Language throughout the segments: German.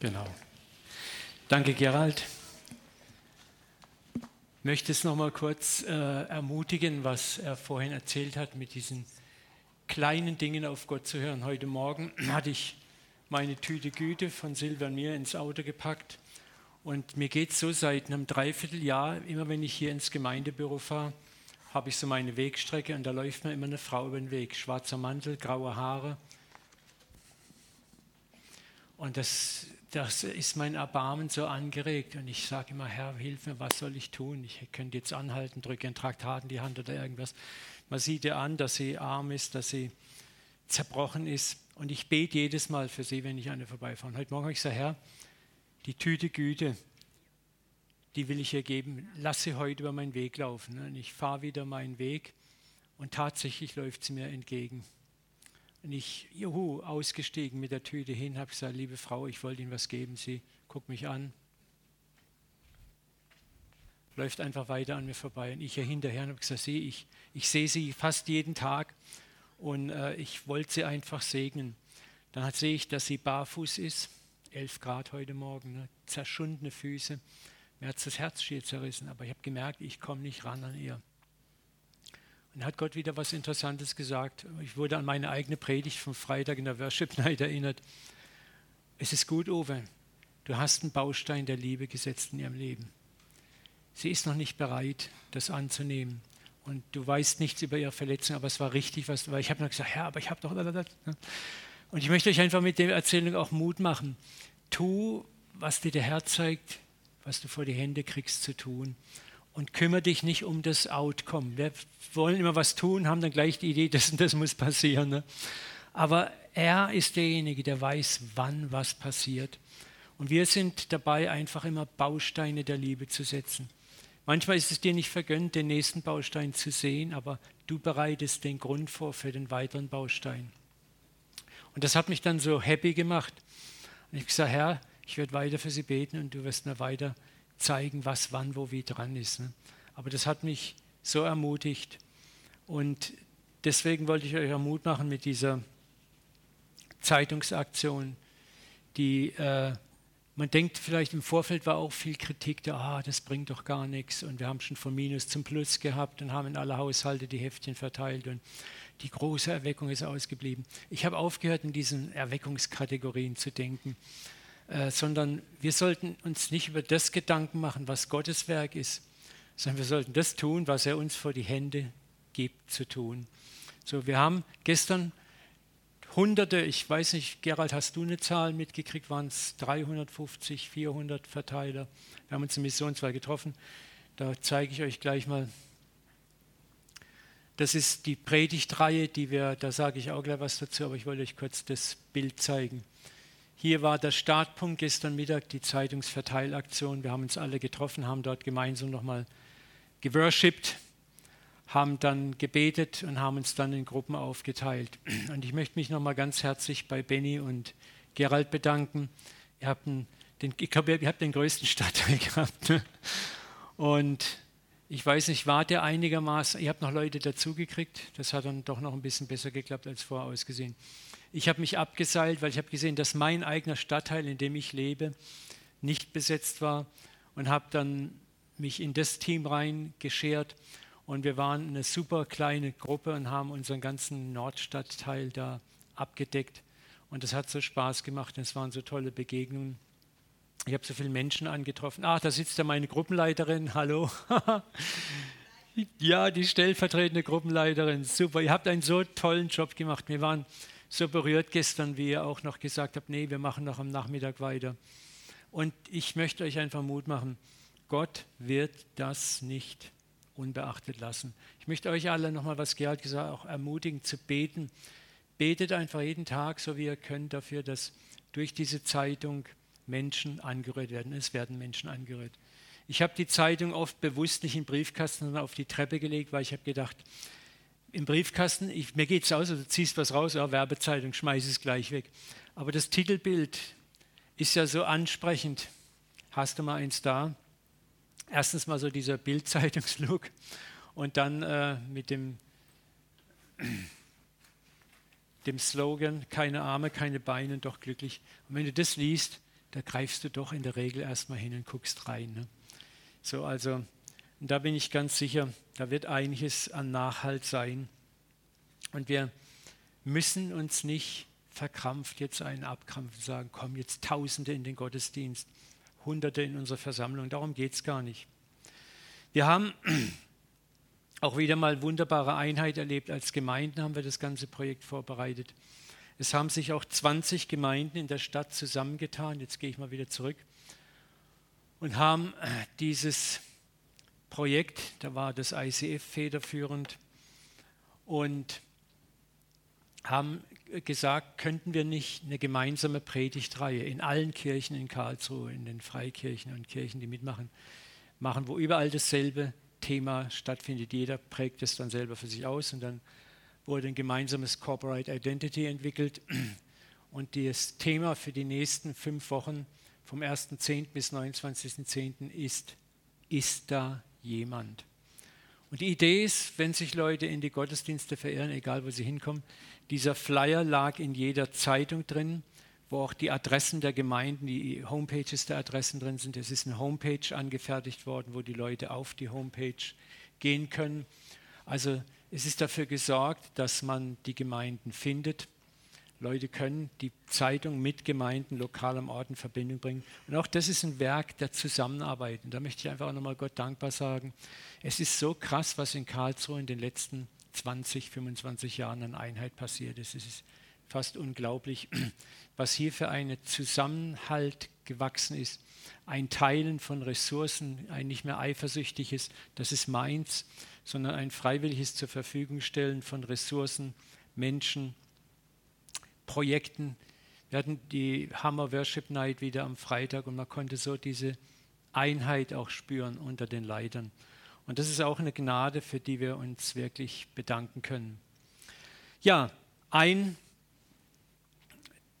Genau. Danke, Gerald. Ich möchte es nochmal kurz äh, ermutigen, was er vorhin erzählt hat, mit diesen kleinen Dingen auf Gott zu hören. Heute Morgen hatte ich meine Tüte Güte von Silvia mir ins Auto gepackt und mir geht es so seit einem Dreivierteljahr, immer wenn ich hier ins Gemeindebüro fahre, habe ich so meine Wegstrecke und da läuft mir immer eine Frau über den Weg. Schwarzer Mantel, graue Haare. Und das das ist mein Erbarmen so angeregt. Und ich sage immer, Herr, hilf mir, was soll ich tun? Ich könnte jetzt anhalten, drücke einen Traktat in die Hand oder irgendwas. Man sieht ihr an, dass sie arm ist, dass sie zerbrochen ist. Und ich bete jedes Mal für sie, wenn ich an ihr vorbeifahre. Heute Morgen habe ich gesagt, Herr, die Tüte Güte, die will ich ihr geben. Lass sie heute über meinen Weg laufen. Und ich fahre wieder meinen Weg und tatsächlich läuft sie mir entgegen. Und ich, juhu, ausgestiegen mit der Tüte hin, habe gesagt, liebe Frau, ich wollte Ihnen was geben. Sie guckt mich an, läuft einfach weiter an mir vorbei. Und ich hier hinterher und habe gesagt, sie, ich, ich sehe Sie fast jeden Tag und äh, ich wollte Sie einfach segnen. Dann sehe ich, dass sie barfuß ist, 11 Grad heute Morgen, ne? zerschundene Füße. Mir hat das Herz schier zerrissen, aber ich habe gemerkt, ich komme nicht ran an ihr. Und hat Gott wieder was Interessantes gesagt. Ich wurde an meine eigene Predigt vom Freitag in der Worship Night erinnert. Es ist gut, Owe. Du hast einen Baustein der Liebe gesetzt in ihrem Leben. Sie ist noch nicht bereit, das anzunehmen. Und du weißt nichts über ihre Verletzung, aber es war richtig, was, weil ich habe noch gesagt, Herr, aber ich habe doch. Und ich möchte euch einfach mit der Erzählung auch Mut machen. Tu, was dir der Herr zeigt, was du vor die Hände kriegst zu tun und kümmere dich nicht um das Outcome. Wir wollen immer was tun, haben dann gleich die Idee, das und das muss passieren. Ne? Aber er ist derjenige, der weiß, wann was passiert. Und wir sind dabei, einfach immer Bausteine der Liebe zu setzen. Manchmal ist es dir nicht vergönnt, den nächsten Baustein zu sehen, aber du bereitest den Grund vor für den weiteren Baustein. Und das hat mich dann so happy gemacht. Und ich habe gesagt, Herr, ich werde weiter für sie beten und du wirst mir weiter zeigen, was wann, wo, wie dran ist. Ne? Aber das hat mich so ermutigt. Und deswegen wollte ich euch Mut machen mit dieser Zeitungsaktion, die äh, man denkt vielleicht im Vorfeld war auch viel Kritik da, ah, das bringt doch gar nichts und wir haben schon von Minus zum Plus gehabt und haben in alle Haushalte die Heftchen verteilt und die große Erweckung ist ausgeblieben. Ich habe aufgehört, in diesen Erweckungskategorien zu denken. Äh, sondern wir sollten uns nicht über das Gedanken machen, was Gottes Werk ist, sondern wir sollten das tun, was er uns vor die Hände gibt zu tun. So, wir haben gestern Hunderte, ich weiß nicht, Gerald, hast du eine Zahl mitgekriegt? Waren es 350, 400 Verteiler? Wir haben uns im Missionswahl getroffen. Da zeige ich euch gleich mal. Das ist die Predigtreihe, die wir, da sage ich auch gleich was dazu, aber ich wollte euch kurz das Bild zeigen. Hier war der Startpunkt gestern Mittag, die Zeitungsverteilaktion. Wir haben uns alle getroffen, haben dort gemeinsam nochmal geworshipped, haben dann gebetet und haben uns dann in Gruppen aufgeteilt. Und ich möchte mich nochmal ganz herzlich bei Benny und Gerald bedanken. Ihr habt den, ich glaube, ihr habt den größten Stadtteil gehabt. Ne? Und ich weiß nicht, war der einigermaßen, ihr habt noch Leute dazugekriegt, das hat dann doch noch ein bisschen besser geklappt als vorher ausgesehen. Ich habe mich abgeseilt, weil ich habe gesehen, dass mein eigener Stadtteil, in dem ich lebe, nicht besetzt war und habe dann mich in das Team reingeschert und wir waren eine super kleine Gruppe und haben unseren ganzen Nordstadtteil da abgedeckt und das hat so Spaß gemacht und es waren so tolle Begegnungen. Ich habe so viele Menschen angetroffen. Ach, da sitzt ja meine Gruppenleiterin. Hallo. ja, die stellvertretende Gruppenleiterin. Super. Ihr habt einen so tollen Job gemacht. Wir waren so berührt gestern, wie ihr auch noch gesagt habt, nee, wir machen noch am Nachmittag weiter. Und ich möchte euch einfach Mut machen, Gott wird das nicht unbeachtet lassen. Ich möchte euch alle nochmal, was Gerhard gesagt hat, auch ermutigen zu beten. Betet einfach jeden Tag, so wie ihr könnt, dafür, dass durch diese Zeitung Menschen angerührt werden. Es werden Menschen angerührt. Ich habe die Zeitung oft bewusst nicht in Briefkasten, sondern auf die Treppe gelegt, weil ich habe gedacht, im Briefkasten, ich, mir geht es aus, du ziehst was raus, ja, Werbezeitung, schmeiß es gleich weg. Aber das Titelbild ist ja so ansprechend. Hast du mal eins da? Erstens mal so dieser Bildzeitungslook und dann äh, mit dem, dem Slogan, keine Arme, keine Beine, doch glücklich. Und wenn du das liest, da greifst du doch in der Regel erstmal hin und guckst rein. Ne? So, also, und da bin ich ganz sicher, da wird einiges an Nachhalt sein. Und wir müssen uns nicht verkrampft jetzt einen abkrampfen und sagen, komm jetzt Tausende in den Gottesdienst, Hunderte in unsere Versammlung. Darum geht es gar nicht. Wir haben auch wieder mal wunderbare Einheit erlebt. Als Gemeinden haben wir das ganze Projekt vorbereitet. Es haben sich auch 20 Gemeinden in der Stadt zusammengetan, jetzt gehe ich mal wieder zurück, und haben dieses Projekt, da war das ICF federführend, und haben gesagt, könnten wir nicht eine gemeinsame Predigtreihe in allen Kirchen in Karlsruhe, in den Freikirchen und Kirchen, die mitmachen, machen, wo überall dasselbe Thema stattfindet. Jeder prägt es dann selber für sich aus und dann wurde ein gemeinsames Corporate Identity entwickelt. Und das Thema für die nächsten fünf Wochen vom 1.10. bis 29.10. ist, ist da jemand? Und die Idee ist, wenn sich Leute in die Gottesdienste verirren, egal wo sie hinkommen, dieser Flyer lag in jeder Zeitung drin, wo auch die Adressen der Gemeinden, die Homepages der Adressen drin sind. Es ist eine Homepage angefertigt worden, wo die Leute auf die Homepage gehen können. Also es ist dafür gesorgt, dass man die Gemeinden findet. Leute können die Zeitung mit Gemeinden lokal am Ort in Verbindung bringen. Und auch das ist ein Werk der Zusammenarbeit. Und da möchte ich einfach auch nochmal Gott dankbar sagen. Es ist so krass, was in Karlsruhe in den letzten 20, 25 Jahren an Einheit passiert ist. Es ist fast unglaublich, was hier für ein Zusammenhalt gewachsen ist. Ein Teilen von Ressourcen, ein nicht mehr eifersüchtiges, das ist meins, sondern ein freiwilliges zur Verfügung stellen von Ressourcen, Menschen, Projekten. Wir hatten die Hammer Worship Night wieder am Freitag und man konnte so diese Einheit auch spüren unter den Leitern. Und das ist auch eine Gnade, für die wir uns wirklich bedanken können. Ja, ein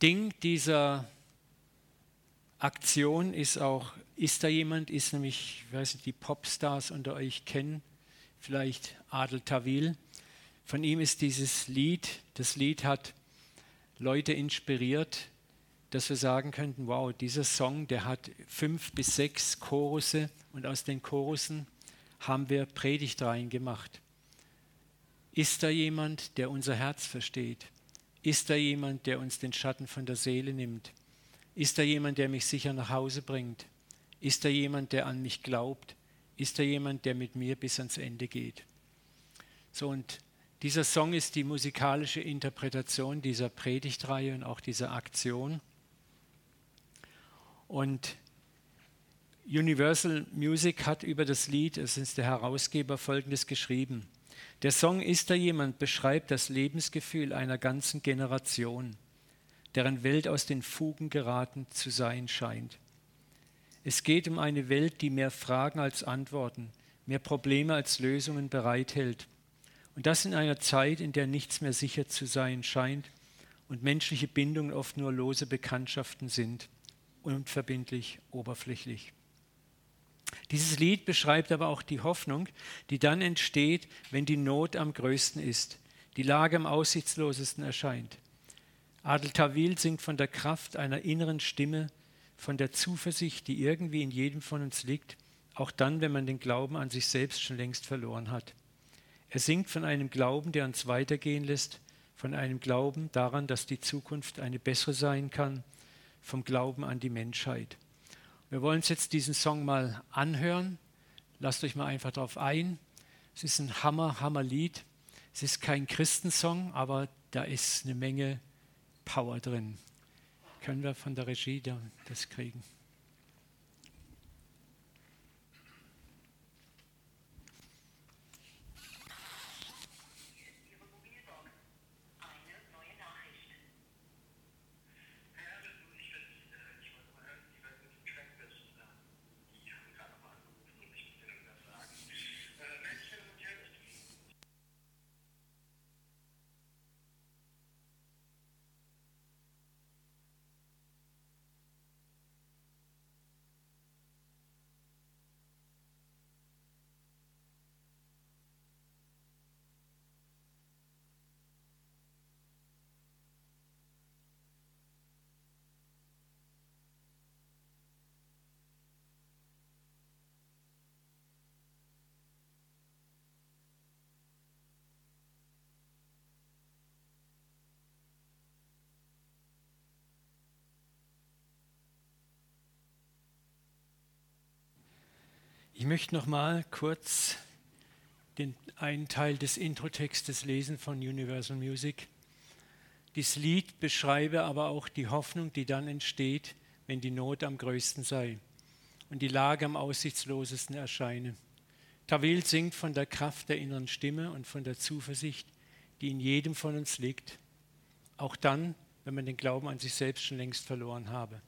Ding dieser Aktion ist auch, ist da jemand, ist nämlich, ich weiß nicht, die Popstars unter euch kennen, vielleicht Adel Tawil. Von ihm ist dieses Lied, das Lied hat Leute inspiriert, dass wir sagen könnten, wow, dieser Song, der hat fünf bis sechs Chorusse und aus den Chorussen haben wir Predigtreihen gemacht. Ist da jemand, der unser Herz versteht? Ist da jemand, der uns den Schatten von der Seele nimmt? Ist da jemand, der mich sicher nach Hause bringt? Ist da jemand, der an mich glaubt? ist da jemand, der mit mir bis ans Ende geht. So und dieser Song ist die musikalische Interpretation dieser Predigtreihe und auch dieser Aktion. Und Universal Music hat über das Lied, es ist der Herausgeber, folgendes geschrieben. Der Song Ist da jemand beschreibt das Lebensgefühl einer ganzen Generation, deren Welt aus den Fugen geraten zu sein scheint. Es geht um eine Welt, die mehr Fragen als Antworten, mehr Probleme als Lösungen bereithält. Und das in einer Zeit, in der nichts mehr sicher zu sein scheint und menschliche Bindungen oft nur lose Bekanntschaften sind, unverbindlich, oberflächlich. Dieses Lied beschreibt aber auch die Hoffnung, die dann entsteht, wenn die Not am größten ist, die Lage am aussichtslosesten erscheint. Adel Tawil singt von der Kraft einer inneren Stimme, von der Zuversicht, die irgendwie in jedem von uns liegt, auch dann, wenn man den Glauben an sich selbst schon längst verloren hat. Er singt von einem Glauben, der uns weitergehen lässt, von einem Glauben daran, dass die Zukunft eine bessere sein kann, vom Glauben an die Menschheit. Wir wollen uns jetzt diesen Song mal anhören. Lasst euch mal einfach darauf ein. Es ist ein Hammer, Hammer Lied. Es ist kein Christensong, aber da ist eine Menge Power drin. Können wir von der Regie das kriegen? Ich möchte noch mal kurz den einen Teil des Introtextes lesen von Universal Music. Dieses Lied beschreibe aber auch die Hoffnung, die dann entsteht, wenn die Not am größten sei und die Lage am aussichtslosesten erscheine. Tawil singt von der Kraft der inneren Stimme und von der Zuversicht, die in jedem von uns liegt, auch dann, wenn man den Glauben an sich selbst schon längst verloren habe.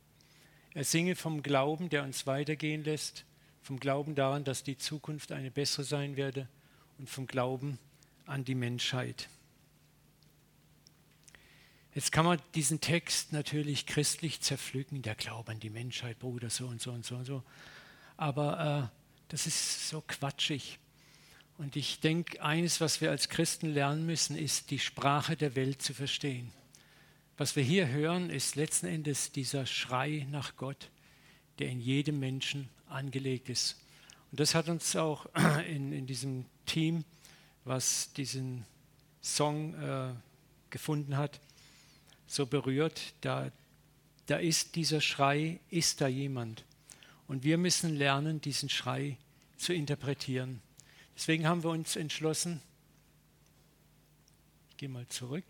Er singe vom Glauben, der uns weitergehen lässt, vom Glauben daran, dass die Zukunft eine bessere sein werde und vom Glauben an die Menschheit. Jetzt kann man diesen Text natürlich christlich zerpflücken, der Glaube an die Menschheit, Bruder, so und so und so und so. Aber äh, das ist so quatschig. Und ich denke, eines, was wir als Christen lernen müssen, ist, die Sprache der Welt zu verstehen. Was wir hier hören, ist letzten Endes dieser Schrei nach Gott, der in jedem Menschen angelegt ist. Und das hat uns auch in, in diesem Team, was diesen Song äh, gefunden hat, so berührt. Da, da ist dieser Schrei, ist da jemand. Und wir müssen lernen, diesen Schrei zu interpretieren. Deswegen haben wir uns entschlossen, ich gehe mal zurück,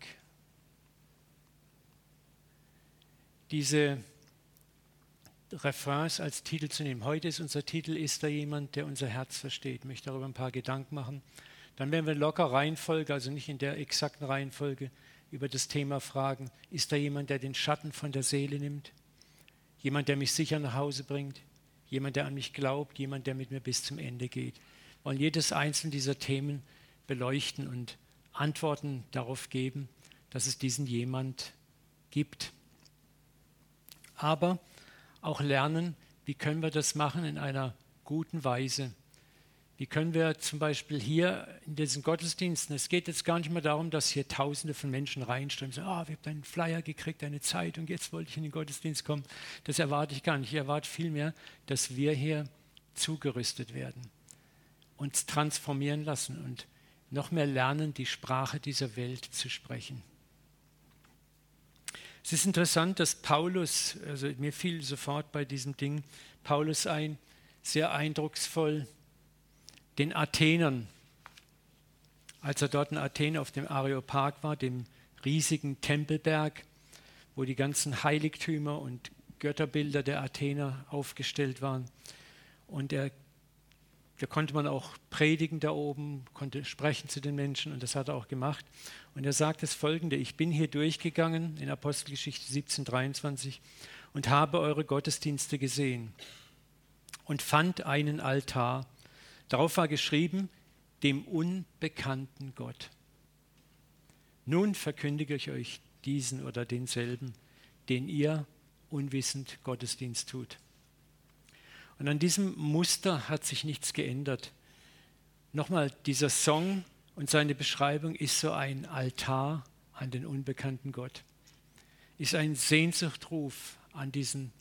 diese Refrains als Titel zu nehmen. Heute ist unser Titel, ist da jemand, der unser Herz versteht? Ich möchte darüber ein paar Gedanken machen. Dann werden wir locker Reihenfolge, also nicht in der exakten Reihenfolge, über das Thema fragen. Ist da jemand, der den Schatten von der Seele nimmt? Jemand, der mich sicher nach Hause bringt? Jemand, der an mich glaubt? Jemand, der mit mir bis zum Ende geht? Wir wollen jedes einzelne dieser Themen beleuchten und Antworten darauf geben, dass es diesen jemand gibt. Aber auch lernen, wie können wir das machen in einer guten Weise. Wie können wir zum Beispiel hier in diesen Gottesdiensten, es geht jetzt gar nicht mehr darum, dass hier Tausende von Menschen reinströmen, sagen, oh, wir haben einen Flyer gekriegt, eine Zeit und jetzt wollte ich in den Gottesdienst kommen. Das erwarte ich gar nicht. Ich erwarte vielmehr, dass wir hier zugerüstet werden, uns transformieren lassen und noch mehr lernen, die Sprache dieser Welt zu sprechen. Es ist interessant, dass Paulus, also mir fiel sofort bei diesem Ding Paulus ein, sehr eindrucksvoll den Athenern, als er dort in Athen auf dem Areopag war, dem riesigen Tempelberg, wo die ganzen Heiligtümer und Götterbilder der Athener aufgestellt waren. Und er da konnte man auch predigen da oben, konnte sprechen zu den Menschen und das hat er auch gemacht. Und er sagt das folgende, ich bin hier durchgegangen in Apostelgeschichte 17, 23 und habe eure Gottesdienste gesehen und fand einen Altar. Darauf war geschrieben, dem unbekannten Gott. Nun verkündige ich euch diesen oder denselben, den ihr unwissend Gottesdienst tut. Und an diesem Muster hat sich nichts geändert. Nochmal, dieser Song und seine Beschreibung ist so ein Altar an den unbekannten Gott. Ist ein Sehnsuchtruf an diesen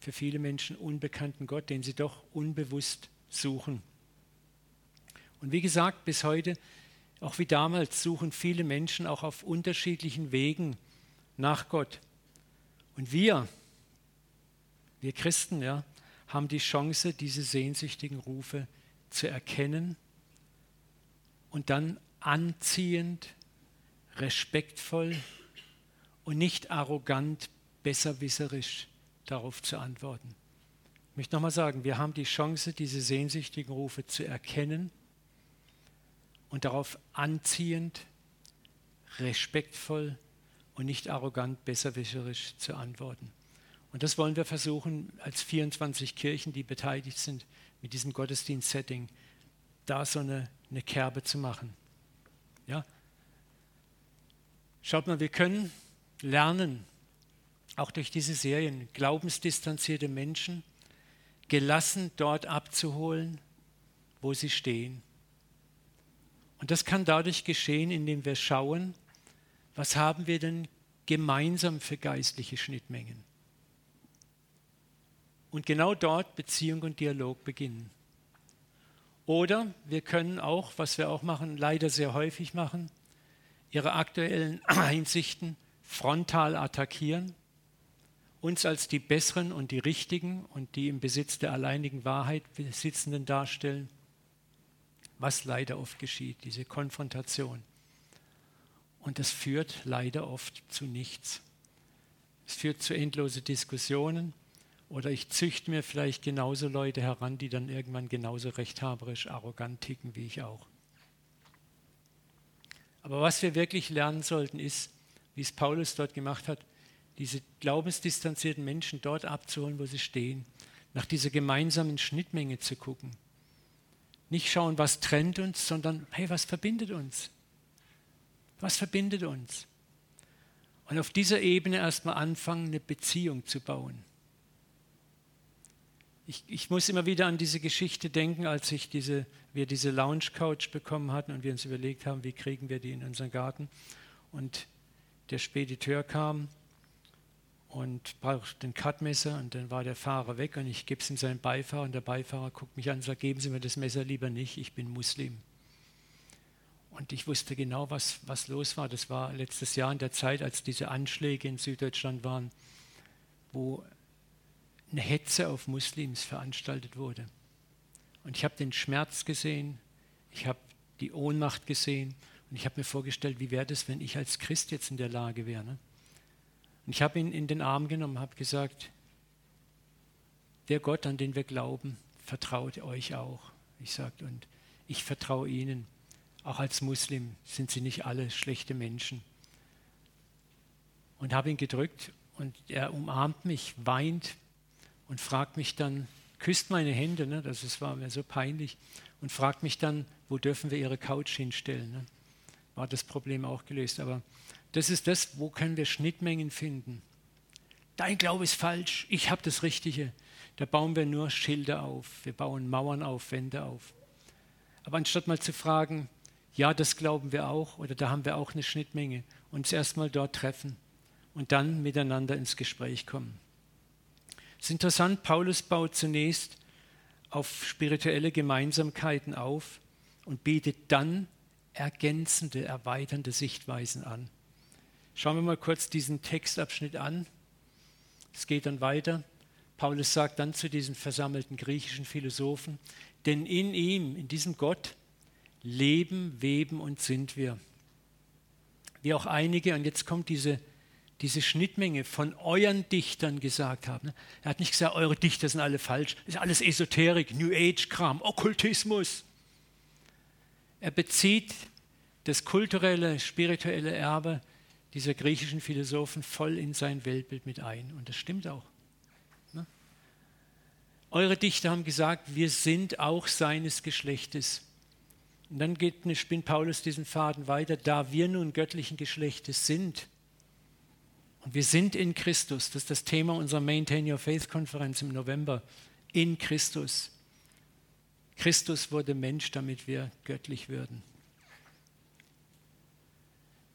für viele Menschen unbekannten Gott, den sie doch unbewusst suchen. Und wie gesagt, bis heute, auch wie damals, suchen viele Menschen auch auf unterschiedlichen Wegen nach Gott. Und wir, wir Christen, ja, haben die Chance, diese sehnsüchtigen Rufe zu erkennen und dann anziehend, respektvoll und nicht arrogant, besserwisserisch darauf zu antworten. Ich möchte nochmal sagen, wir haben die Chance, diese sehnsüchtigen Rufe zu erkennen und darauf anziehend, respektvoll und nicht arrogant, besserwisserisch zu antworten. Und das wollen wir versuchen, als 24 Kirchen, die beteiligt sind, mit diesem Gottesdienst-Setting, da so eine, eine Kerbe zu machen. Ja? Schaut mal, wir können lernen, auch durch diese Serien, glaubensdistanzierte Menschen gelassen dort abzuholen, wo sie stehen. Und das kann dadurch geschehen, indem wir schauen, was haben wir denn gemeinsam für geistliche Schnittmengen. Und genau dort Beziehung und Dialog beginnen. Oder wir können auch, was wir auch machen, leider sehr häufig machen, ihre aktuellen Einsichten frontal attackieren uns als die Besseren und die Richtigen und die im Besitz der alleinigen Wahrheit Besitzenden darstellen, was leider oft geschieht, diese Konfrontation. Und das führt leider oft zu nichts. Es führt zu endlose Diskussionen oder ich züchte mir vielleicht genauso Leute heran, die dann irgendwann genauso rechthaberisch, arrogant ticken wie ich auch. Aber was wir wirklich lernen sollten, ist, wie es Paulus dort gemacht hat, diese glaubensdistanzierten Menschen dort abzuholen, wo sie stehen, nach dieser gemeinsamen Schnittmenge zu gucken. Nicht schauen, was trennt uns, sondern, hey, was verbindet uns? Was verbindet uns? Und auf dieser Ebene erstmal anfangen, eine Beziehung zu bauen. Ich, ich, muss immer wieder an diese Geschichte denken, als ich diese, wir diese Lounge Couch bekommen hatten und wir uns überlegt haben, wie kriegen wir die in unseren Garten. Und der Spediteur kam und braucht ein Cutmesser und dann war der Fahrer weg und ich gebe es ihm seinem Beifahrer und der Beifahrer guckt mich an und sagt, geben Sie mir das Messer lieber nicht, ich bin Muslim. Und ich wusste genau, was, was los war. Das war letztes Jahr in der Zeit, als diese Anschläge in Süddeutschland waren, wo eine Hetze auf Muslims veranstaltet wurde. Und ich habe den Schmerz gesehen, ich habe die Ohnmacht gesehen und ich habe mir vorgestellt, wie wäre das, wenn ich als Christ jetzt in der Lage wäre. Ne? Und ich habe ihn in den Arm genommen, habe gesagt, der Gott, an den wir glauben, vertraut euch auch. Ich sagte, und ich vertraue ihnen. Auch als Muslim sind sie nicht alle schlechte Menschen. Und habe ihn gedrückt und er umarmt mich, weint und fragt mich dann, küsst meine Hände, ne, das war mir so peinlich, und fragt mich dann, wo dürfen wir Ihre Couch hinstellen. Ne? War das Problem auch gelöst. Aber das ist das, wo können wir Schnittmengen finden. Dein Glaube ist falsch, ich habe das Richtige. Da bauen wir nur Schilder auf, wir bauen Mauern auf, Wände auf. Aber anstatt mal zu fragen, ja, das glauben wir auch oder da haben wir auch eine Schnittmenge, uns erstmal dort treffen und dann miteinander ins Gespräch kommen. Es ist interessant, Paulus baut zunächst auf spirituelle Gemeinsamkeiten auf und bietet dann ergänzende, erweiternde Sichtweisen an. Schauen wir mal kurz diesen Textabschnitt an. Es geht dann weiter. Paulus sagt dann zu diesen versammelten griechischen Philosophen, denn in ihm, in diesem Gott, leben, weben und sind wir. Wie auch einige, und jetzt kommt diese, diese Schnittmenge von euren Dichtern gesagt haben. Er hat nicht gesagt, eure Dichter sind alle falsch, ist alles Esoterik, New Age-Kram, Okkultismus. Er bezieht das kulturelle, spirituelle Erbe dieser griechischen Philosophen voll in sein Weltbild mit ein. Und das stimmt auch. Ne? Eure Dichter haben gesagt, wir sind auch seines Geschlechtes. Und dann geht, spinnt Paulus diesen Faden weiter, da wir nun göttlichen Geschlechtes sind. Und wir sind in Christus. Das ist das Thema unserer Maintain Your Faith Konferenz im November. In Christus. Christus wurde Mensch, damit wir göttlich würden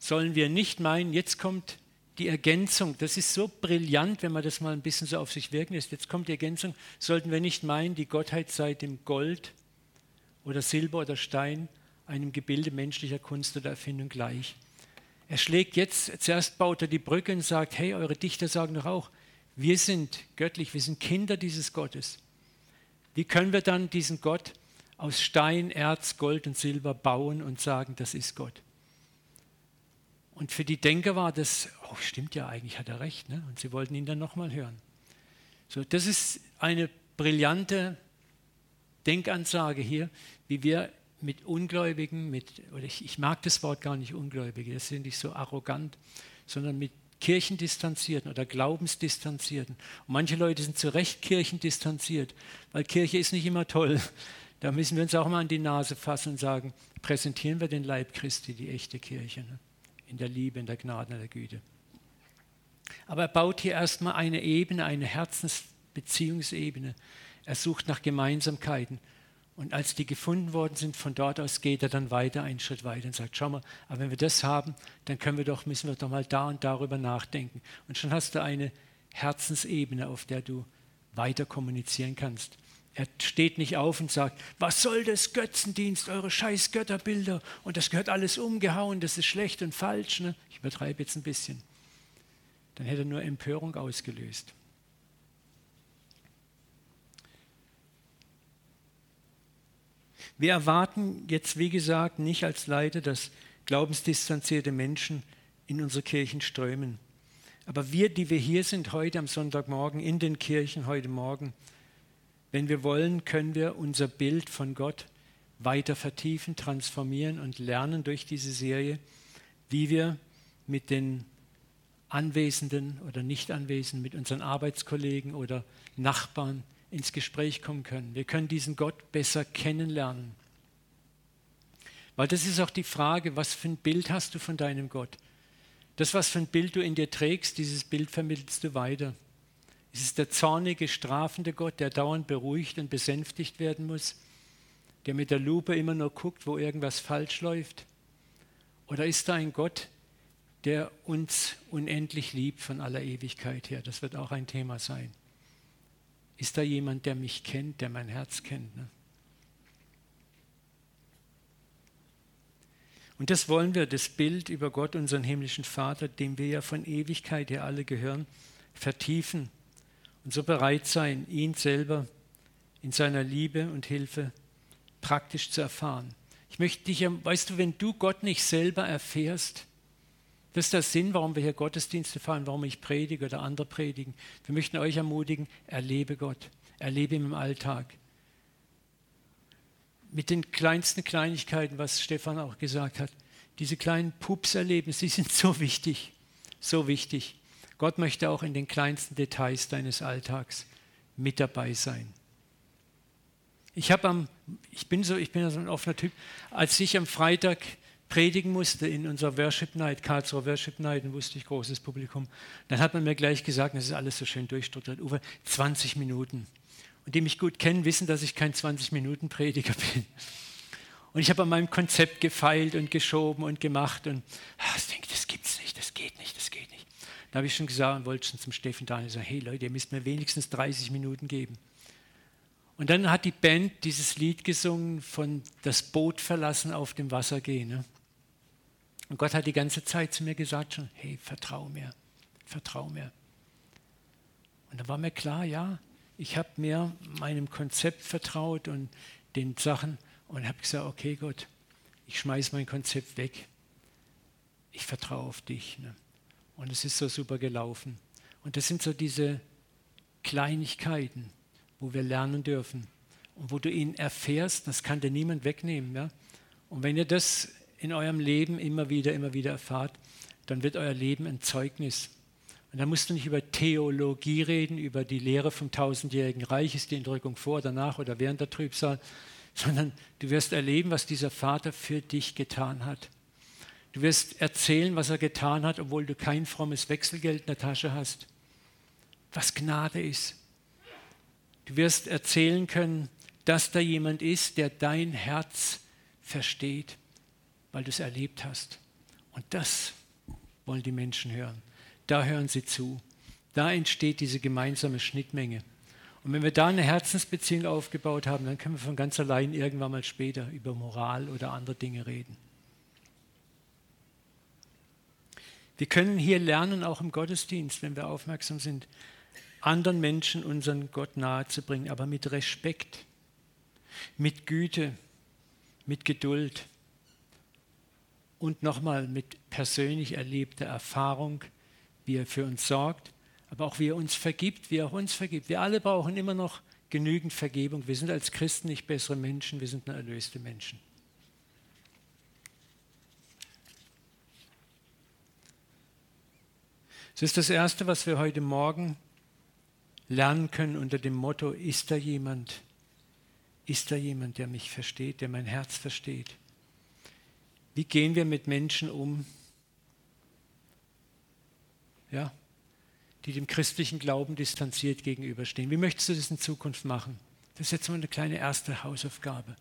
sollen wir nicht meinen, jetzt kommt die Ergänzung. Das ist so brillant, wenn man das mal ein bisschen so auf sich wirken lässt. Jetzt kommt die Ergänzung. Sollten wir nicht meinen, die Gottheit sei dem Gold oder Silber oder Stein, einem Gebilde menschlicher Kunst oder Erfindung gleich. Er schlägt jetzt, zuerst baut er die Brücke und sagt, hey, eure Dichter sagen doch auch, wir sind göttlich, wir sind Kinder dieses Gottes. Wie können wir dann diesen Gott aus Stein, Erz, Gold und Silber bauen und sagen, das ist Gott? Und für die Denker war das, oh, stimmt ja, eigentlich hat er recht. Ne? Und sie wollten ihn dann nochmal hören. So, das ist eine brillante Denkansage hier, wie wir mit Ungläubigen, mit, oder ich, ich mag das Wort gar nicht Ungläubige, das sind nicht so arrogant, sondern mit Kirchendistanzierten oder Glaubensdistanzierten. Und manche Leute sind zu Recht kirchendistanziert, weil Kirche ist nicht immer toll. Da müssen wir uns auch mal an die Nase fassen und sagen, präsentieren wir den Leib Christi, die echte Kirche. Ne? in der Liebe, in der Gnade, in der Güte. Aber er baut hier erstmal eine Ebene, eine Herzensbeziehungsebene. Er sucht nach Gemeinsamkeiten. Und als die gefunden worden sind, von dort aus geht er dann weiter, einen Schritt weiter und sagt, schau mal, aber wenn wir das haben, dann können wir doch, müssen wir doch mal da und darüber nachdenken. Und schon hast du eine Herzensebene, auf der du weiter kommunizieren kannst. Er steht nicht auf und sagt, was soll das Götzendienst, eure scheiß Götterbilder und das gehört alles umgehauen, das ist schlecht und falsch. Ne? Ich übertreibe jetzt ein bisschen. Dann hätte er nur Empörung ausgelöst. Wir erwarten jetzt, wie gesagt, nicht als Leiter, dass glaubensdistanzierte Menschen in unsere Kirchen strömen. Aber wir, die wir hier sind heute am Sonntagmorgen in den Kirchen heute Morgen, wenn wir wollen, können wir unser Bild von Gott weiter vertiefen, transformieren und lernen durch diese Serie, wie wir mit den Anwesenden oder Nicht-Anwesenden, mit unseren Arbeitskollegen oder Nachbarn ins Gespräch kommen können. Wir können diesen Gott besser kennenlernen. Weil das ist auch die Frage, was für ein Bild hast du von deinem Gott? Das, was für ein Bild du in dir trägst, dieses Bild vermittelst du weiter. Ist es der zornige, strafende Gott, der dauernd beruhigt und besänftigt werden muss? Der mit der Lupe immer nur guckt, wo irgendwas falsch läuft? Oder ist da ein Gott, der uns unendlich liebt von aller Ewigkeit her? Das wird auch ein Thema sein. Ist da jemand, der mich kennt, der mein Herz kennt? Ne? Und das wollen wir, das Bild über Gott, unseren himmlischen Vater, dem wir ja von Ewigkeit her alle gehören, vertiefen und so bereit sein, ihn selber in seiner Liebe und Hilfe praktisch zu erfahren. Ich möchte dich, weißt du, wenn du Gott nicht selber erfährst, das ist der Sinn, warum wir hier Gottesdienste fahren, warum ich predige oder andere predigen. Wir möchten euch ermutigen, erlebe Gott, erlebe ihn im Alltag. Mit den kleinsten Kleinigkeiten, was Stefan auch gesagt hat, diese kleinen Pups-Erlebnisse, die sind so wichtig, so wichtig. Gott möchte auch in den kleinsten Details deines Alltags mit dabei sein. Ich, am, ich bin so, ich bin so ein offener Typ. Als ich am Freitag predigen musste in unserer Worship Night, Karlsruher Worship Night, dann wusste ich großes Publikum, dann hat man mir gleich gesagt, das ist alles so schön durchstrukturiert, Uwe, 20 Minuten. Und die mich gut kennen, wissen, dass ich kein 20-Minuten-Prediger bin. Und ich habe an meinem Konzept gefeilt und geschoben und gemacht und ach, ich denke, das gibt's nicht, das geht nicht, das geht nicht. Da habe ich schon gesagt und wollte schon zum Steffen Daniel sagen, hey Leute, ihr müsst mir wenigstens 30 Minuten geben. Und dann hat die Band dieses Lied gesungen von das Boot verlassen auf dem Wasser gehen. Ne? Und Gott hat die ganze Zeit zu mir gesagt schon, hey, vertrau mir, vertrau mir. Und da war mir klar, ja, ich habe mir meinem Konzept vertraut und den Sachen und habe gesagt, okay Gott, ich schmeiße mein Konzept weg. Ich vertraue auf dich. Ne? Und es ist so super gelaufen. Und das sind so diese Kleinigkeiten, wo wir lernen dürfen und wo du ihn erfährst, das kann dir niemand wegnehmen. Ja? Und wenn ihr das in eurem Leben immer wieder, immer wieder erfahrt, dann wird euer Leben ein Zeugnis. Und da musst du nicht über Theologie reden, über die Lehre vom tausendjährigen Reich, ist die Entrückung vor, danach oder während der Trübsal, sondern du wirst erleben, was dieser Vater für dich getan hat. Du wirst erzählen, was er getan hat, obwohl du kein frommes Wechselgeld in der Tasche hast. Was Gnade ist. Du wirst erzählen können, dass da jemand ist, der dein Herz versteht, weil du es erlebt hast. Und das wollen die Menschen hören. Da hören sie zu. Da entsteht diese gemeinsame Schnittmenge. Und wenn wir da eine Herzensbeziehung aufgebaut haben, dann können wir von ganz allein irgendwann mal später über Moral oder andere Dinge reden. Wir können hier lernen, auch im Gottesdienst, wenn wir aufmerksam sind, anderen Menschen unseren Gott nahezubringen, aber mit Respekt, mit Güte, mit Geduld und nochmal mit persönlich erlebter Erfahrung, wie er für uns sorgt aber auch wie er uns vergibt, wie er auch uns vergibt. Wir alle brauchen immer noch genügend Vergebung. Wir sind als Christen nicht bessere Menschen, wir sind nur erlöste Menschen. Das ist das Erste, was wir heute Morgen lernen können unter dem Motto, ist da jemand, ist da jemand, der mich versteht, der mein Herz versteht? Wie gehen wir mit Menschen um? Ja, die dem christlichen Glauben distanziert gegenüberstehen. Wie möchtest du das in Zukunft machen? Das ist jetzt mal eine kleine erste Hausaufgabe.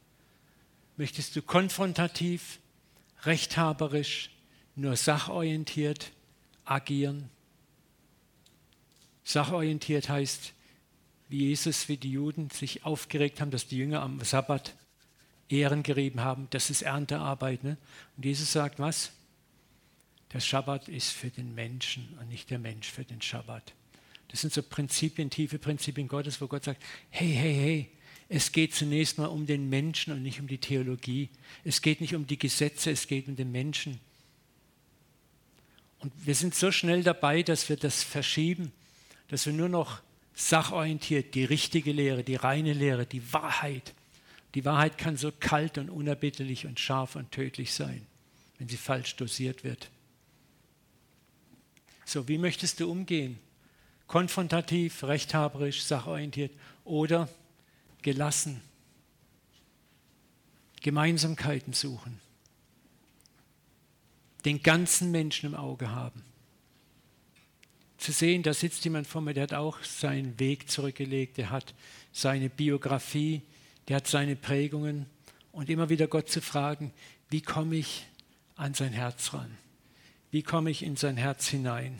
Möchtest du konfrontativ, rechthaberisch, nur sachorientiert agieren? Sachorientiert heißt, wie Jesus, wie die Juden sich aufgeregt haben, dass die Jünger am Sabbat Ehren gerieben haben. Das ist Erntearbeit. Ne? Und Jesus sagt, was? Der Schabbat ist für den Menschen und nicht der Mensch für den Schabbat. Das sind so Prinzipien, tiefe Prinzipien Gottes, wo Gott sagt, hey, hey, hey, Es geht zunächst mal um den Menschen und nicht um die Theologie. Es geht nicht um die Gesetze, es geht um den Menschen. Und wir sind so schnell dabei, dass wir das verschieben, dass wir nur noch sachorientiert die richtige Lehre, die reine Lehre, die Wahrheit. Die Wahrheit kann so kalt und unerbitterlich und scharf und tödlich sein, wenn sie falsch dosiert wird. So, wie möchtest du umgehen? Konfrontativ, rechthaberisch, sachorientiert oder gelassen? Gemeinsamkeiten suchen. Den ganzen Menschen im Auge haben. Zu sehen, da sitzt jemand vor mir, der hat auch seinen Weg zurückgelegt, der hat seine Biografie, der hat seine Prägungen und immer wieder Gott zu fragen, wie komme ich an sein Herz ran? Wie komme ich in sein Herz hinein?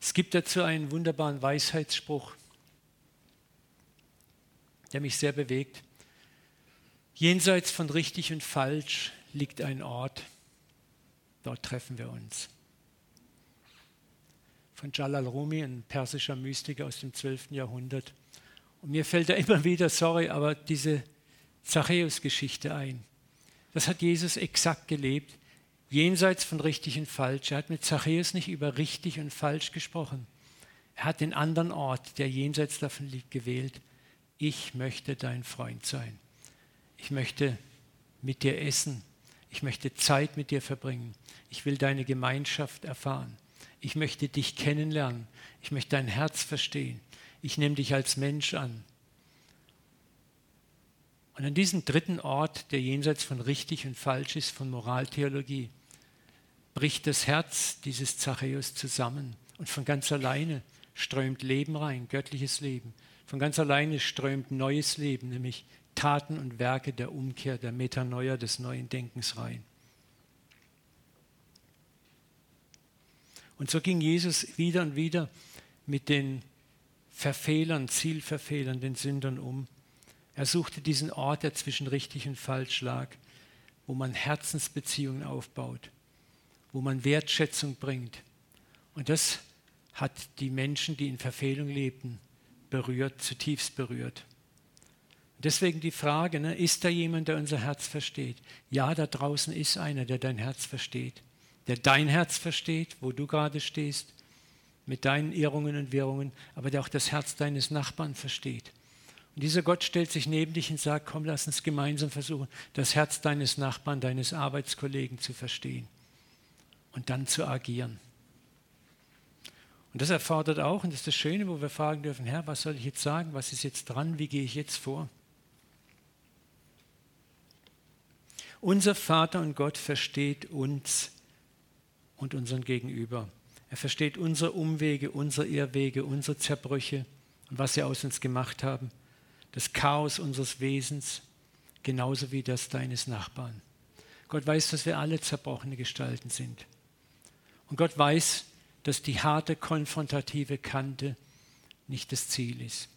Es gibt dazu einen wunderbaren Weisheitsspruch, der mich sehr bewegt. Jenseits von richtig und falsch liegt ein Ort, dort treffen wir uns. Von Jalal Rumi, ein persischer Mystiker aus dem 12. Jahrhundert. Und mir fällt da immer wieder, sorry, aber diese Zachäus-Geschichte ein. Das hat Jesus exakt gelebt, jenseits von richtig und falsch. Er hat mit Zachäus nicht über richtig und falsch gesprochen. Er hat den anderen Ort, der jenseits davon liegt, gewählt. Ich möchte dein Freund sein. Ich möchte mit dir essen. Ich möchte Zeit mit dir verbringen. Ich will deine Gemeinschaft erfahren. Ich möchte dich kennenlernen. Ich möchte dein Herz verstehen. Ich nehme dich als Mensch an. Und an diesem dritten Ort, der jenseits von richtig und falsch ist, von Moraltheologie, bricht das Herz dieses Zachäus zusammen und von ganz alleine strömt Leben rein, göttliches Leben. Von ganz alleine strömt neues Leben, nämlich Taten und Werke der Umkehr, der Metanoia, des neuen Denkens rein. Und so ging Jesus wieder und wieder mit den Verfehlern, Zielverfehlern, den Sündern um. Er suchte diesen Ort, der zwischen richtig und falsch lag, wo man Herzensbeziehungen aufbaut, wo man Wertschätzung bringt. Und das hat die Menschen, die in Verfehlung lebten, berührt, zutiefst berührt. Deswegen die Frage, ne, ist da jemand, der unser Herz versteht? Ja, da draußen ist einer, der dein Herz versteht, der dein Herz versteht, wo du gerade stehst, mit deinen Irrungen und Wirrungen, aber der auch das Herz deines Nachbarn versteht. Und dieser Gott stellt sich neben dich und sagt, komm, lass uns gemeinsam versuchen, das Herz deines Nachbarn, deines Arbeitskollegen zu verstehen und dann zu agieren. Und das erfordert auch, und das ist das Schöne, wo wir fragen dürfen, Herr, was soll ich jetzt sagen, was ist jetzt dran, wie gehe ich jetzt vor? Unser Vater und Gott versteht uns und unseren Gegenüber. Er versteht unsere Umwege, unsere Irrwege, unsere Zerbrüche und was sie aus uns gemacht haben das Chaos unseres Wesens, genauso wie das deines Nachbarn. Gott weiß, dass wir alle zerbrochene Gestalten sind. Und Gott weiß, dass die harte, konfrontative Kante nicht das Ziel ist.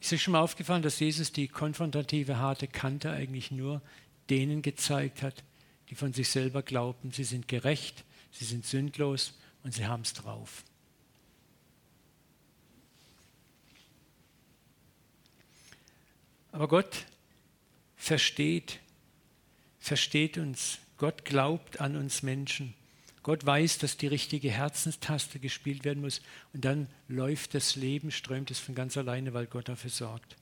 Ist euch schon mal aufgefallen, dass Jesus die konfrontative, harte Kante eigentlich nur denen gezeigt hat, die von sich selber glaubten, sie sind gerecht, sie sind sündlos und sie haben es drauf. Aber Gott versteht, versteht uns. Gott glaubt an uns Menschen. Gott weiß, dass die richtige Herzenstaste gespielt werden muss und dann läuft das Leben, strömt es von ganz alleine, weil Gott dafür sorgt.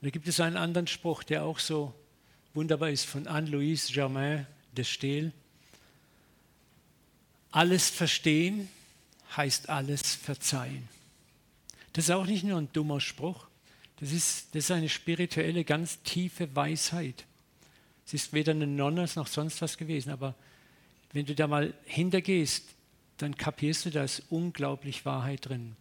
Und da gibt es einen anderen Spruch, der auch so wunderbar ist, von Anne-Louise Germain de Stehl. Alles verstehen heißt alles verzeihen. Das ist auch nicht nur ein dummer Spruch, das ist, das ist eine spirituelle, ganz tiefe Weisheit. Es ist weder eine Nonne noch sonst was gewesen, aber wenn du da mal hintergehst, dann kapierst du, da ist unglaublich Wahrheit drin.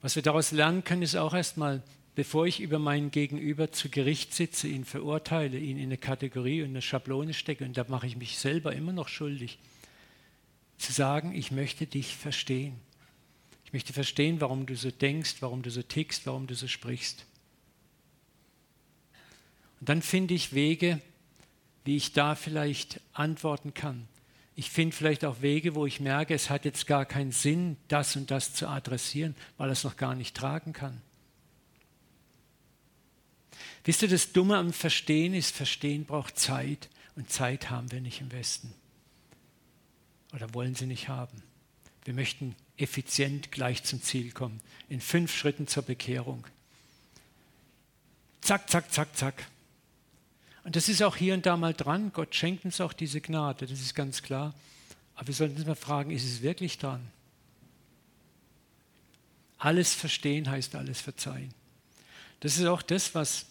Was wir daraus lernen können, ist auch erstmal, bevor ich über meinen Gegenüber zu Gericht sitze, ihn verurteile, ihn in eine Kategorie und eine Schablone stecke, und da mache ich mich selber immer noch schuldig, zu sagen, ich möchte dich verstehen. Ich möchte verstehen, warum du so denkst, warum du so tickst, warum du so sprichst. Und dann finde ich Wege, wie ich da vielleicht antworten kann, Ich finde vielleicht auch Wege, wo ich merke, es hat jetzt gar keinen Sinn, das und das zu adressieren, weil es noch gar nicht tragen kann. Wisst ihr, das Dumme am Verstehen ist, Verstehen braucht Zeit und Zeit haben wir nicht im Westen. Oder wollen sie nicht haben. Wir möchten effizient gleich zum Ziel kommen, in fünf Schritten zur Bekehrung. Zack, zack, zack, zack. Und das ist auch hier und da mal dran. Gott schenkt uns auch diese Gnade, das ist ganz klar. Aber wir sollten uns mal fragen, ist es wirklich dran? Alles verstehen heißt alles verzeihen. Das ist auch das, was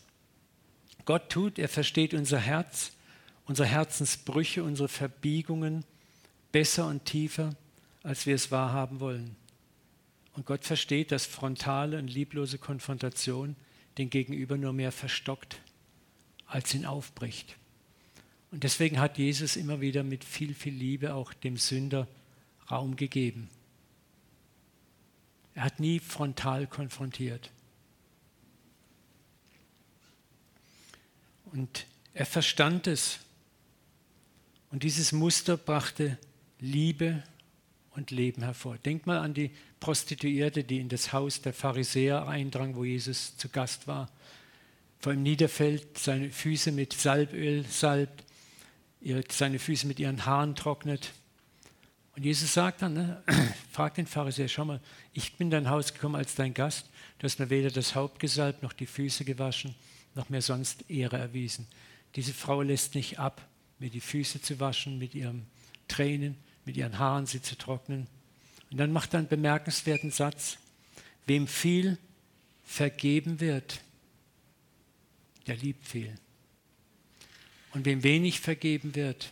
Gott tut. Er versteht unser Herz, unsere Herzensbrüche, unsere Verbiegungen besser und tiefer, als wir es wahrhaben wollen. Und Gott versteht, dass frontale und lieblose Konfrontation den Gegenüber nur mehr verstockt als ihn aufbricht. Und deswegen hat Jesus immer wieder mit viel, viel Liebe auch dem Sünder Raum gegeben. Er hat nie frontal konfrontiert. Und er verstand es. Und dieses Muster brachte Liebe und Leben hervor. Denk mal an die Prostituierte, die in das Haus der Pharisäer eindrang, wo Jesus zu Gast war vor ihm niederfällt, seine Füße mit Salböl salbt, seine Füße mit ihren Haaren trocknet. Und Jesus sagt dann, ne, fragt den Pharisäer, schau mal, ich bin in dein Haus gekommen als dein Gast, du hast mir weder das Haupt gesalbt, noch die Füße gewaschen, noch mir sonst Ehre erwiesen. Diese Frau lässt nicht ab, mir die Füße zu waschen, mit ihren Tränen, mit ihren Haaren sie zu trocknen. Und dann macht er einen bemerkenswerten Satz, wem viel vergeben wird, der liebt viel. Und wem wenig vergeben wird,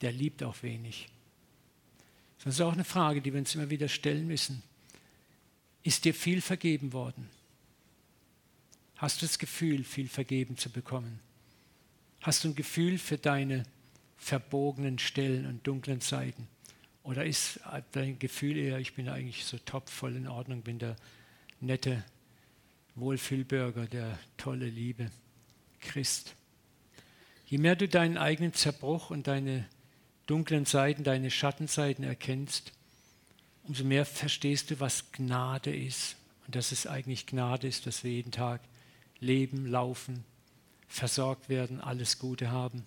der liebt auch wenig. Das ist auch eine Frage, die wir uns immer wieder stellen müssen. Ist dir viel vergeben worden? Hast du das Gefühl, viel vergeben zu bekommen? Hast du ein Gefühl für deine verbogenen Stellen und dunklen Seiten? Oder ist dein Gefühl eher, ich bin eigentlich so top, voll in Ordnung, bin der nette Wohlfühlbürger, der tolle Liebe, Christ. Je mehr du deinen eigenen Zerbruch und deine dunklen Seiten, deine Schattenseiten erkennst, umso mehr verstehst du, was Gnade ist. Und dass es eigentlich Gnade ist, dass wir jeden Tag leben, laufen, versorgt werden, alles Gute haben.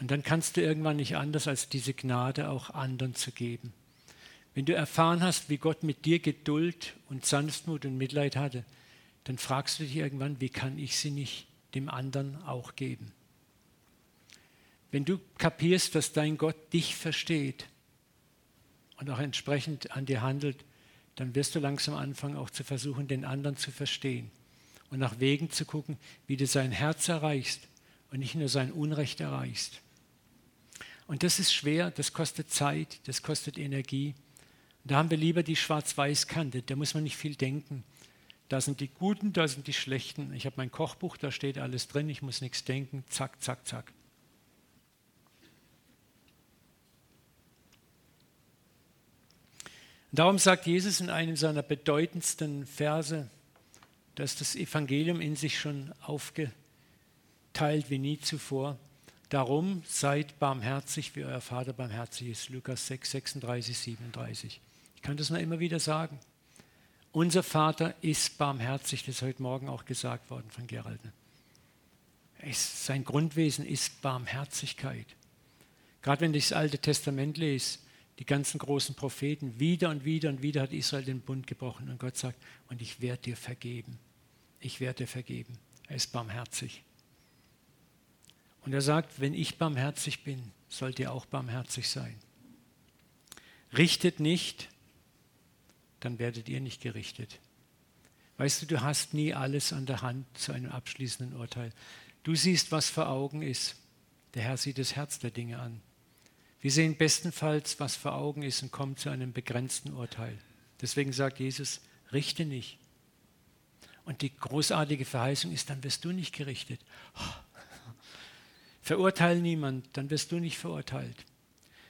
Und dann kannst du irgendwann nicht anders, als diese Gnade auch anderen zu geben. Wenn du erfahren hast, wie Gott mit dir Geduld und Sanftmut und Mitleid hatte, dann fragst du dich irgendwann, wie kann ich sie nicht dem anderen auch geben? Wenn du kapierst, dass dein Gott dich versteht und auch entsprechend an dir handelt, dann wirst du langsam anfangen, auch zu versuchen, den anderen zu verstehen und nach Wegen zu gucken, wie du sein Herz erreichst und nicht nur sein Unrecht erreichst. Und das ist schwer, das kostet Zeit, das kostet Energie. Da haben wir lieber die Schwarz-Weiß-Kante, da muss man nicht viel denken. Da sind die Guten, da sind die Schlechten. Ich habe mein Kochbuch, da steht alles drin, ich muss nichts denken. Zack, zack, zack. Darum sagt Jesus in einem seiner bedeutendsten Verse, dass das Evangelium in sich schon aufgeteilt wie nie zuvor. Darum seid barmherzig, wie euer Vater barmherzig ist. Lukas 6, 36, 37 kann das nur immer wieder sagen. Unser Vater ist barmherzig, das ist heute Morgen auch gesagt worden von Gerald. sein Grundwesen ist Barmherzigkeit. Gerade wenn ich das Alte Testament lese, die ganzen großen Propheten, wieder und wieder und wieder hat Israel den Bund gebrochen und Gott sagt, und ich werde dir vergeben. Ich werde dir vergeben. Er ist barmherzig. Und er sagt, wenn ich barmherzig bin, sollt ihr auch barmherzig sein. Richtet nicht, dann werdet ihr nicht gerichtet. Weißt du, du hast nie alles an der Hand zu einem abschließenden Urteil. Du siehst, was vor Augen ist. Der Herr sieht das Herz der Dinge an. Wir sehen bestenfalls, was vor Augen ist und kommen zu einem begrenzten Urteil. Deswegen sagt Jesus, richte nicht. Und die großartige Verheißung ist, dann wirst du nicht gerichtet. Verurteile niemand, dann wirst du nicht verurteilt.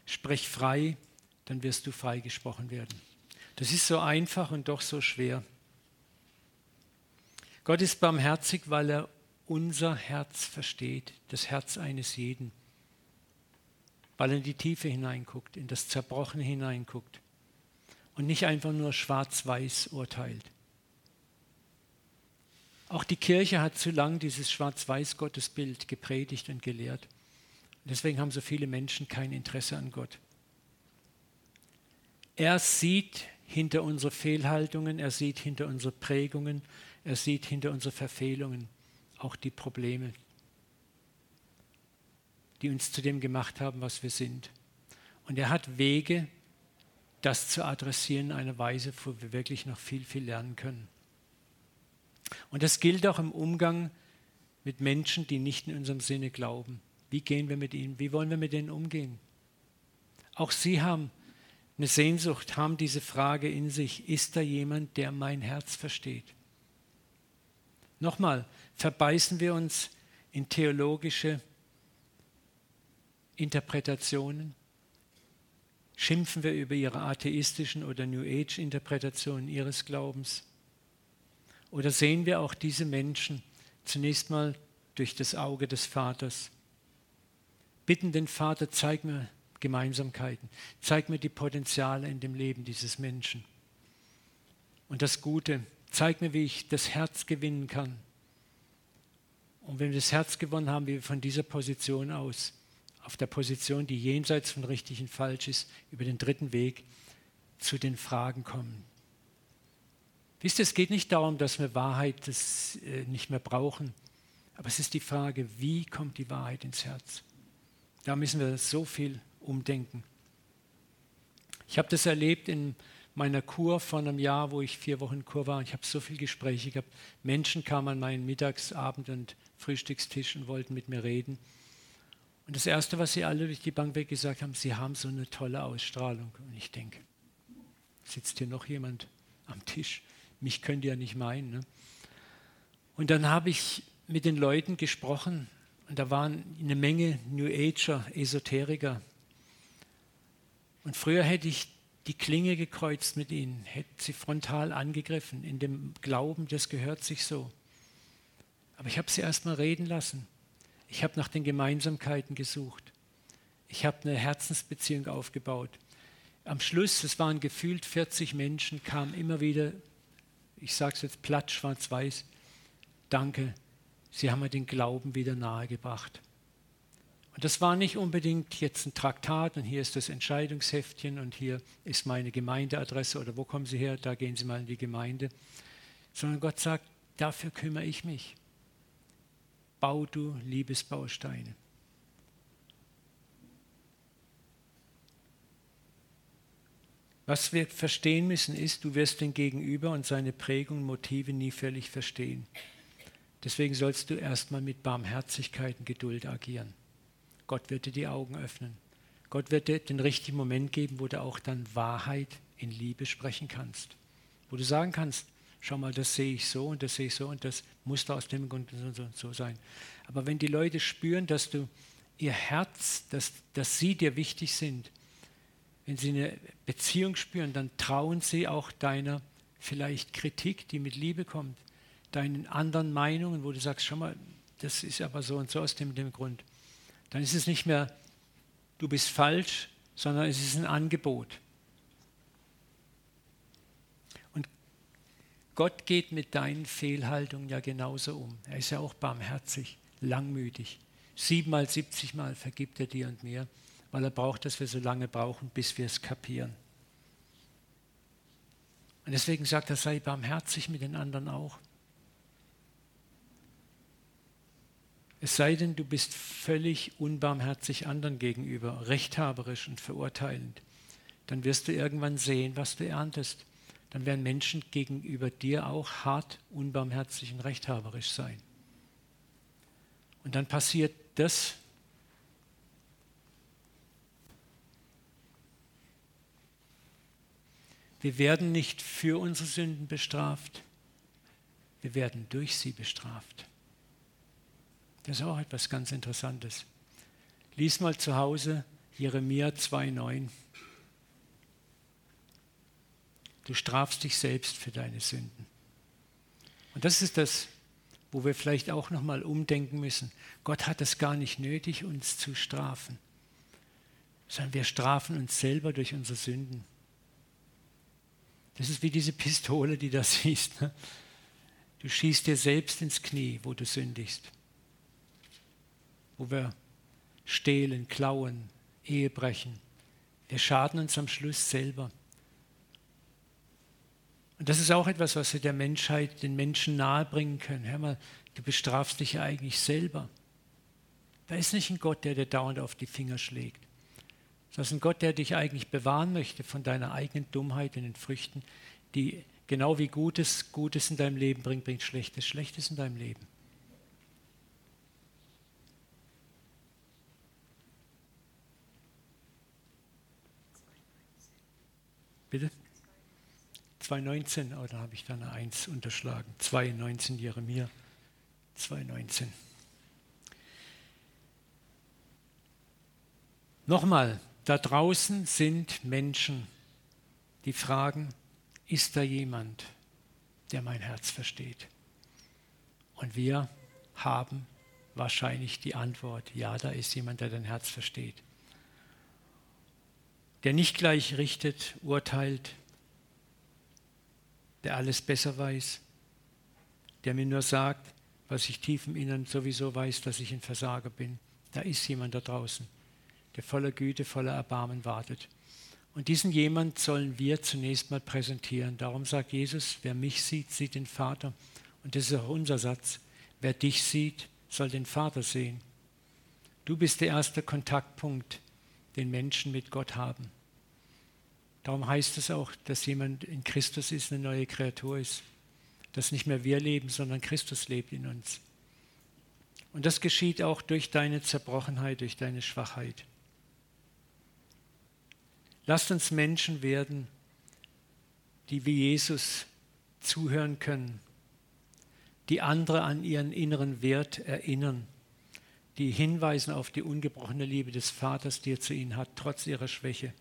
Sprech frei, dann wirst du freigesprochen werden. Das ist so einfach und doch so schwer. Gott ist barmherzig, weil er unser Herz versteht, das Herz eines jeden. weil er in die Tiefe hineinguckt, in das Zerbrochene hineinguckt und nicht einfach nur schwarz-weiß urteilt. Auch die Kirche hat zu lang dieses Schwarz-Weiß-Gottesbild gepredigt und gelehrt. Deswegen haben so viele Menschen kein Interesse an Gott. Er sieht hinter unsere Fehlhaltungen, er sieht hinter unsere Prägungen, er sieht hinter unsere Verfehlungen auch die Probleme, die uns zu dem gemacht haben, was wir sind. Und er hat Wege, das zu adressieren in einer Weise, wo wir wirklich noch viel, viel lernen können. Und das gilt auch im Umgang mit Menschen, die nicht in unserem Sinne glauben. Wie gehen wir mit ihnen? Wie wollen wir mit denen umgehen? Auch sie haben eine Sehnsucht, haben diese Frage in sich, ist da jemand, der mein Herz versteht? Nochmal, verbeißen wir uns in theologische Interpretationen? Schimpfen wir über ihre atheistischen oder New Age-Interpretationen ihres Glaubens? Oder sehen wir auch diese Menschen zunächst mal durch das Auge des Vaters? Bitten den Vater, zeig mir Gemeinsamkeiten, zeig mir die Potenziale in dem Leben dieses Menschen. Und das Gute, zeig mir, wie ich das Herz gewinnen kann. Und wenn wir das Herz gewonnen haben, wie wir von dieser Position aus, auf der Position, die jenseits von richtig und falsch ist, über den dritten Weg zu den Fragen kommen, Wisst ihr, es geht nicht darum, dass wir Wahrheit das, äh, nicht mehr brauchen, aber es ist die Frage, wie kommt die Wahrheit ins Herz? Da müssen wir so viel umdenken. Ich habe das erlebt in meiner Kur vor einem Jahr, wo ich vier Wochen Kur war. Ich habe so viele Gespräche gehabt. Menschen kamen an meinen Mittags-, Abend- und Frühstückstisch und wollten mit mir reden. Und das Erste, was sie alle durch die Bank weg gesagt haben, sie haben so eine tolle Ausstrahlung. Und ich denke, sitzt hier noch jemand am Tisch? Mich könnt ihr ja nicht meinen. Ne? Und dann habe ich mit den Leuten gesprochen und da waren eine Menge New Ager, Esoteriker. Und früher hätte ich die Klinge gekreuzt mit ihnen, hätte sie frontal angegriffen, in dem Glauben, das gehört sich so. Aber ich habe sie erst mal reden lassen. Ich habe nach den Gemeinsamkeiten gesucht. Ich habe eine Herzensbeziehung aufgebaut. Am Schluss, es waren gefühlt 40 Menschen, kamen immer wieder ich sage es jetzt platt, schwarz-weiß, danke, Sie haben mir den Glauben wieder nahegebracht. Und das war nicht unbedingt jetzt ein Traktat und hier ist das Entscheidungsheftchen und hier ist meine Gemeindeadresse oder wo kommen Sie her, da gehen Sie mal in die Gemeinde, sondern Gott sagt, dafür kümmere ich mich. Bau du Liebesbausteine. Was wir verstehen müssen ist, du wirst den Gegenüber und seine Prägung und Motive nie völlig verstehen. Deswegen sollst du erstmal mit Barmherzigkeit und Geduld agieren. Gott wird dir die Augen öffnen. Gott wird dir den richtigen Moment geben, wo du auch dann Wahrheit in Liebe sprechen kannst. Wo du sagen kannst, schau mal, das sehe ich so und das sehe ich so und das muss da aus dem Grund so, und so sein. Aber wenn die Leute spüren, dass du ihr Herz, dass, dass sie dir wichtig sind, wenn sie eine Beziehung spüren, dann trauen sie auch deiner vielleicht Kritik, die mit Liebe kommt, deinen anderen Meinungen, wo du sagst, schau mal, das ist aber so und so aus dem, dem Grund. Dann ist es nicht mehr, du bist falsch, sondern es ist ein Angebot. Und Gott geht mit deinen Fehlhaltungen ja genauso um. Er ist ja auch barmherzig, langmütig. Siebenmal, siebzigmal vergibt er dir und mir weil er braucht, dass wir so lange brauchen, bis wir es kapieren. Und deswegen sagt er, sei barmherzig mit den anderen auch. Es sei denn, du bist völlig unbarmherzig anderen gegenüber, rechthaberisch und verurteilend. Dann wirst du irgendwann sehen, was du erntest. Dann werden Menschen gegenüber dir auch hart, unbarmherzig und rechthaberisch sein. Und dann passiert das, Wir werden nicht für unsere Sünden bestraft, wir werden durch sie bestraft. Das ist auch etwas ganz Interessantes. Lies mal zu Hause Jeremia 2,9. Du strafst dich selbst für deine Sünden. Und das ist das, wo wir vielleicht auch nochmal umdenken müssen. Gott hat es gar nicht nötig, uns zu strafen. sondern wir strafen uns selber durch unsere Sünden. Das ist wie diese Pistole, die du siehst. Ne? Du schießt dir selbst ins Knie, wo du sündigst. Wo wir stehlen, klauen, Ehe brechen. Wir schaden uns am Schluss selber. Und das ist auch etwas, was wir der Menschheit, den Menschen nahebringen können. Hör mal, du bestrafst dich ja eigentlich selber. Da ist nicht ein Gott, der dir dauernd auf die Finger schlägt. Das ist ein Gott, der dich eigentlich bewahren möchte von deiner eigenen Dummheit und den Früchten, die genau wie Gutes Gutes in deinem Leben bringt, bringt Schlechtes Schlechtes in deinem Leben. Bitte? 2,19, oh, da habe ich dann eine 1 unterschlagen. 2,19 Jeremia. 2,19. Nochmal, da draußen sind Menschen, die fragen, ist da jemand, der mein Herz versteht? Und wir haben wahrscheinlich die Antwort, ja, da ist jemand, der dein Herz versteht. Der nicht gleich richtet, urteilt, der alles besser weiß, der mir nur sagt, was ich tief im Innern sowieso weiß, dass ich ein Versager bin. Da ist jemand da draußen der voller Güte, voller Erbarmen wartet. Und diesen jemand sollen wir zunächst mal präsentieren. Darum sagt Jesus, wer mich sieht, sieht den Vater. Und das ist auch unser Satz. Wer dich sieht, soll den Vater sehen. Du bist der erste Kontaktpunkt, den Menschen mit Gott haben. Darum heißt es auch, dass jemand in Christus ist, eine neue Kreatur ist. Dass nicht mehr wir leben, sondern Christus lebt in uns. Und das geschieht auch durch deine Zerbrochenheit, durch deine Schwachheit. Lasst uns Menschen werden, die wie Jesus zuhören können, die andere an ihren inneren Wert erinnern, die hinweisen auf die ungebrochene Liebe des Vaters, die er zu ihnen hat, trotz ihrer Schwäche,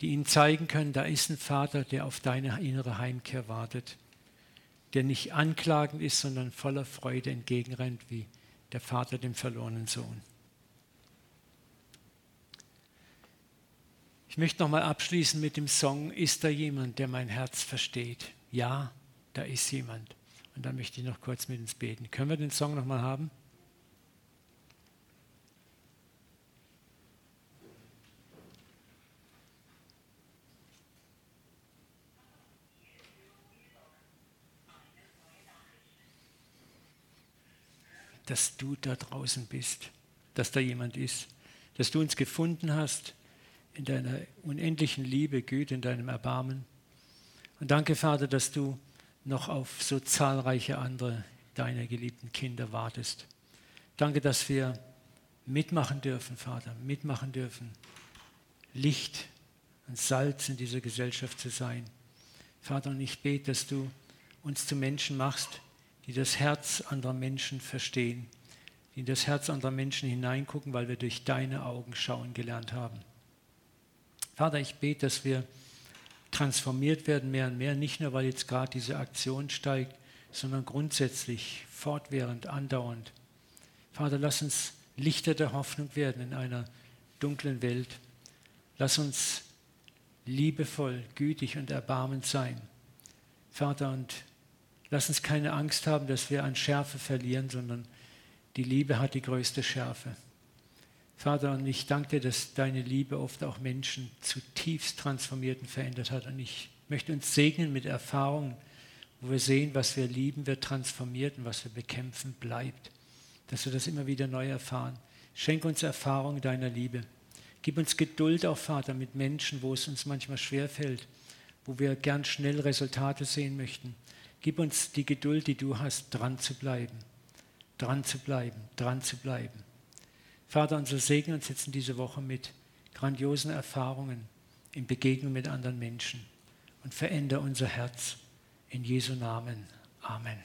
die ihnen zeigen können, da ist ein Vater, der auf deine innere Heimkehr wartet, der nicht anklagend ist, sondern voller Freude entgegenrennt, wie der Vater dem verlorenen Sohn. Ich möchte nochmal abschließen mit dem Song, ist da jemand, der mein Herz versteht? Ja, da ist jemand. Und dann möchte ich noch kurz mit uns beten. Können wir den Song nochmal haben? Dass du da draußen bist, dass da jemand ist, dass du uns gefunden hast in deiner unendlichen Liebe, Güte, in deinem Erbarmen. Und danke, Vater, dass du noch auf so zahlreiche andere deiner geliebten Kinder wartest. Danke, dass wir mitmachen dürfen, Vater, mitmachen dürfen, Licht und Salz in dieser Gesellschaft zu sein. Vater, und ich bete, dass du uns zu Menschen machst, die das Herz anderer Menschen verstehen, die in das Herz anderer Menschen hineingucken, weil wir durch deine Augen schauen gelernt haben. Vater, ich bete, dass wir transformiert werden mehr und mehr, nicht nur weil jetzt gerade diese Aktion steigt, sondern grundsätzlich, fortwährend, andauernd. Vater, lass uns Lichter der Hoffnung werden in einer dunklen Welt. Lass uns liebevoll, gütig und erbarmend sein. Vater, und lass uns keine Angst haben, dass wir an Schärfe verlieren, sondern die Liebe hat die größte Schärfe. Vater, und ich danke dir, dass deine Liebe oft auch Menschen zutiefst transformiert und verändert hat. Und ich möchte uns segnen mit Erfahrungen, wo wir sehen, was wir lieben, wird transformiert und was wir bekämpfen, bleibt. Dass wir das immer wieder neu erfahren. Schenk uns Erfahrung deiner Liebe. Gib uns Geduld auch, Vater, mit Menschen, wo es uns manchmal schwerfällt, wo wir gern schnell Resultate sehen möchten. Gib uns die Geduld, die du hast, dran zu bleiben, dran zu bleiben, dran zu bleiben. Vater, und so segne uns jetzt in dieser Woche mit grandiosen Erfahrungen in Begegnung mit anderen Menschen und verändere unser Herz. In Jesu Namen. Amen.